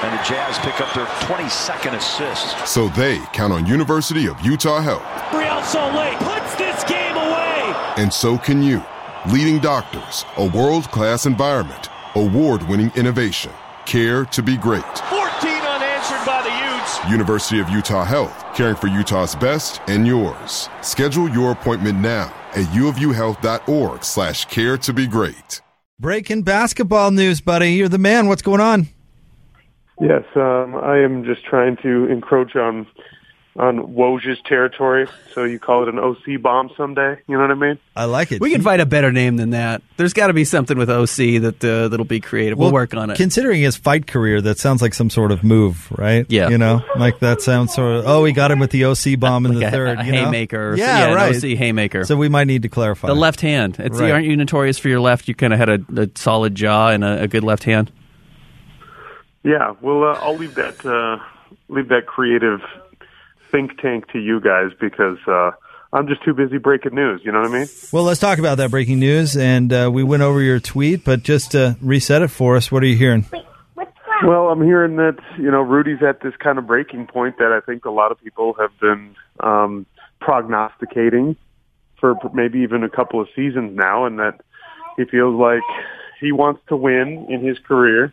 And the Jazz pick up their 22nd assist. So they count on University of Utah Health. Real Soleil puts this game away. And so can you. Leading doctors, a world-class environment, award-winning innovation, care to be great. 14 unanswered by the Utes. University of Utah Health, caring for Utah's best and yours. Schedule your appointment now at uofuhealth.org slash care to be great. Breaking basketball news, buddy. You're the man. What's going on? Yes, um, I am just trying to encroach on on Woj's territory. So you call it an OC bomb someday. You know what I mean? I like it. We can find a better name than that. There's got to be something with OC that uh, that'll be creative. We'll, work on it. Considering his fight career, that sounds like some sort of move, right? Yeah. You know, like that sounds sort of. Oh, we got him with the OC bomb in Like the a, third. a you know? haymaker. Or Yeah, yeah, right. An OC haymaker. So we might need to clarify the left hand. It's, Right. Aren't you notorious for your left? You kind of had a, a solid jaw and a, a good left hand. Yeah. Well, uh, I'll leave that uh, leave that creative think tank to you guys because uh, I'm just too busy breaking news. You know what I mean? Well, let's talk about that breaking news. And uh, we went over your tweet, but just to reset it for us, what are you hearing? Well, I'm hearing that you know Rudy's at this kind of breaking point that I think a lot of people have been um, prognosticating for maybe even a couple of seasons now, and that he feels like he wants to win in his career,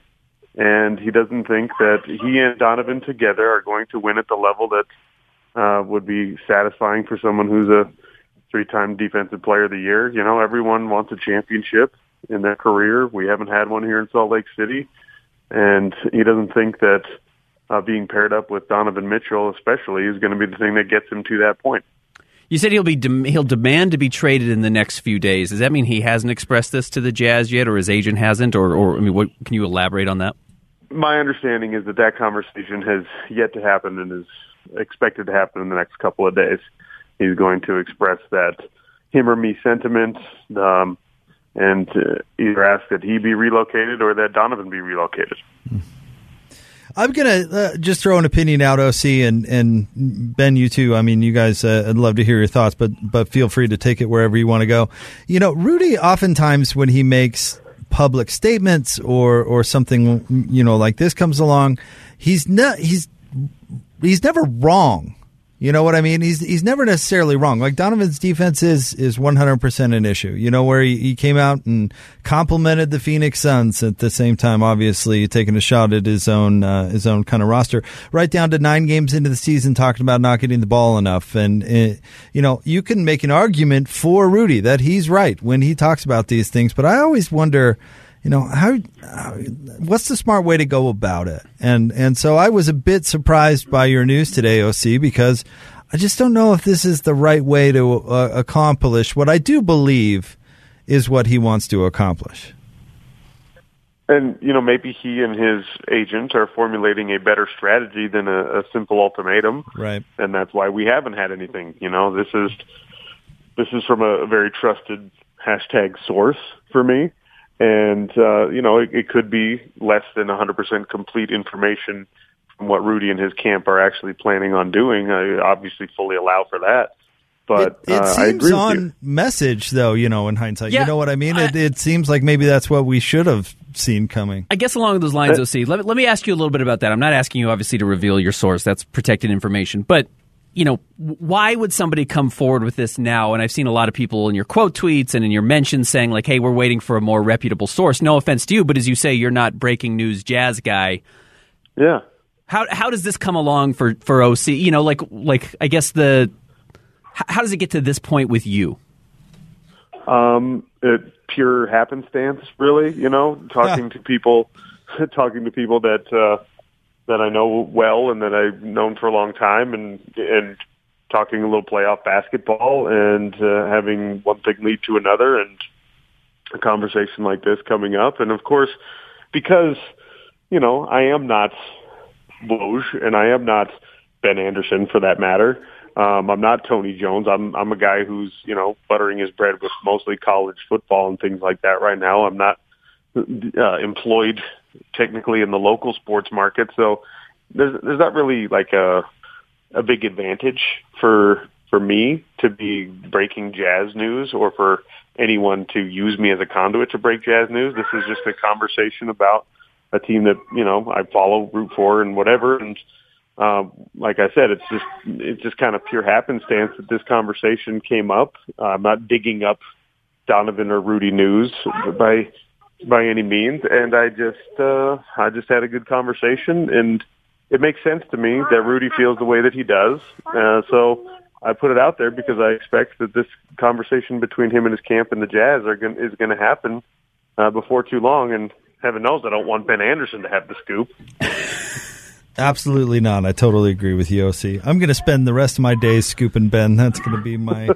and he doesn't think that he and Donovan together are going to win at the level that uh, would be satisfying for someone who's a three-time defensive player of the year. You know, everyone wants a championship in their career. We haven't had one here in Salt Lake City and he doesn't think that uh, being paired up with Donovan Mitchell, especially, is going to be the thing that gets him to that point. You said he'll be he'll demand to be traded in the next few days. Does that mean he hasn't expressed this to the Jazz yet, or his agent hasn't, or, or I mean, what can you elaborate on that? My understanding is that that conversation has yet to happen and is expected to happen in the next couple of days. He's going to express that him or me sentiment, um, and uh, either ask that he be relocated or that Donovan be relocated. I'm gonna uh, just throw an opinion out, OC, and and Ben, you too. I mean, you guys, uh, I'd love to hear your thoughts, but but feel free to take it wherever you want to go. You know, Rudy, oftentimes when he makes public statements or or something, you know, like this comes along, he's not he's he's never wrong. You know what I mean? He's he's never necessarily wrong. Like Donovan's defense is is one hundred percent an issue. You know where he, he came out and complimented the Phoenix Suns at the same time, obviously taking a shot at his own uh, his own kind of roster. Right down to nine games into the season, talking about not getting the ball enough, and uh, you know you can make an argument for Rudy that he's right when he talks about these things. But I always wonder you know how, how what's the smart way to go about it and and so i was a bit surprised by your news today oc because i just don't know if this is the right way to uh, accomplish what i do believe is what he wants to accomplish And you know, maybe he and his agent are formulating a better strategy than a, a simple ultimatum. right and that's why we haven't had anything. You know, this is this is from a very trusted hashtag source for me, and uh, you know, it, it could be less than 100% complete information from what Rudy and his camp are actually planning on doing. I obviously fully allow for that. But it, it uh, I seems agree on message though you know in hindsight Yeah, you know what i mean I- it, it seems like maybe that's what we should have seen coming I guess along those lines, OC. Let me, let me ask you a little bit about that. I'm not asking you obviously to reveal your source. That's protected information. But you know, why would somebody come forward with this now? And I've seen a lot of people in your quote tweets and in your mentions saying like, "Hey, we're waiting for a more reputable source." No offense to you, but as you say, you're not breaking news jazz guy. Yeah. How how does this come along for for OC? You know, like like I guess the how does it get to this point with you? Um, it pure happenstance, really. You know, talking to people, talking to people that uh, that I know well and that I've known for a long time, and and talking a little playoff basketball, and uh, having one thing lead to another, and a conversation like this coming up, and of course, because you know I am not Woj, and I am not Ben Anderson for that matter. Um, I'm not Tony Jones. I'm I'm a guy who's you know buttering his bread with mostly college football and things like that right now. I'm not uh, employed technically in the local sports market, so there's there's not really like a a big advantage for for me to be breaking jazz news or for anyone to use me as a conduit to break jazz news. This is just a conversation about a team that you know I follow, root for, and whatever. And um, like I said, it's just it's just kind of pure happenstance that this conversation came up. Uh, I'm not digging up Donovan or Rudy news by by any means, and I just uh, I just had a good conversation, and it makes sense to me that Rudy feels the way that he does. Uh, so I put it out there because I expect that this conversation between him and his camp and the Jazz are going is going to happen uh, before too long, and heaven knows I don't want Ben Anderson to have the scoop. Absolutely not. I totally agree with you, OC. I'm going to spend the rest of my days scooping Ben. That's going to be my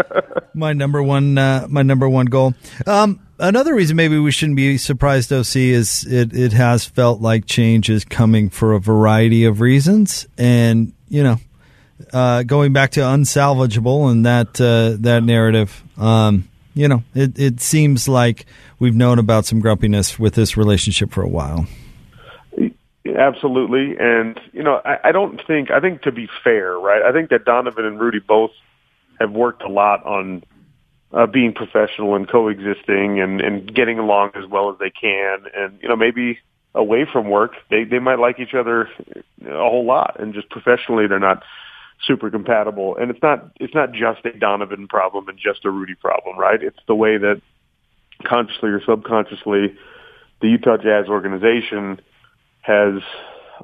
my number one uh, my number one goal. Um, another reason maybe we shouldn't be surprised, OC, is it it has felt like change is coming for a variety of reasons, and you know, uh, going back to unsalvageable and that uh, that narrative. Um, you know, it, it seems like we've known about some grumpiness with this relationship for a while. Absolutely, and you know, I, I don't think I think to be fair, right? I think that Donovan and Rudy both have worked a lot on uh, being professional and coexisting and and getting along as well as they can, and you know, maybe away from work, they they might like each other a whole lot, and just professionally, they're not super compatible. And it's not it's not just a Donovan problem and just a Rudy problem, right? It's the way that consciously or subconsciously the Utah Jazz organization has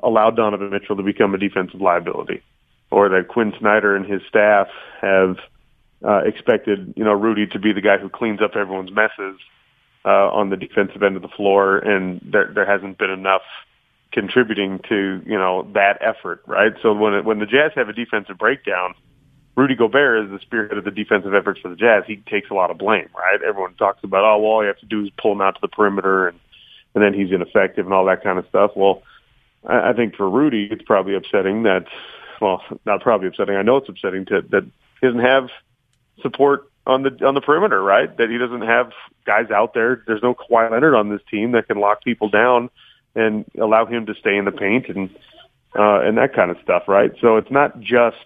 allowed Donovan Mitchell to become a defensive liability, or that Quin Snyder and his staff have uh, expected, you know, Rudy to be the guy who cleans up everyone's messes uh, on the defensive end of the floor, and there there hasn't been enough contributing to you know that effort, right? So when it, when the Jazz have a defensive breakdown, Rudy Gobert is the spearhead of the defensive efforts for the Jazz. He takes a lot of blame, right? Everyone talks about, oh, well, all you have to do is pull him out to the perimeter, and and then he's ineffective and all that kind of stuff. Well, I, I think for Rudy, it's probably upsetting that, well, not probably upsetting. I know it's upsetting to, that he doesn't have support on the on the perimeter, right? That he doesn't have guys out there. There's no Kawhi Leonard on this team that can lock people down and allow him to stay in the paint and uh, and that kind of stuff, right? So it's not just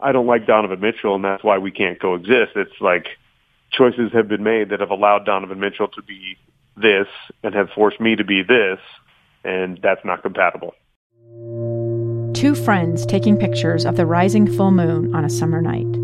I don't like Donovan Mitchell and that's why we can't coexist. It's like choices have been made that have allowed Donovan Mitchell to be this and have forced me to be this, and that's not compatible. Two friends taking pictures of the rising full moon on a summer night.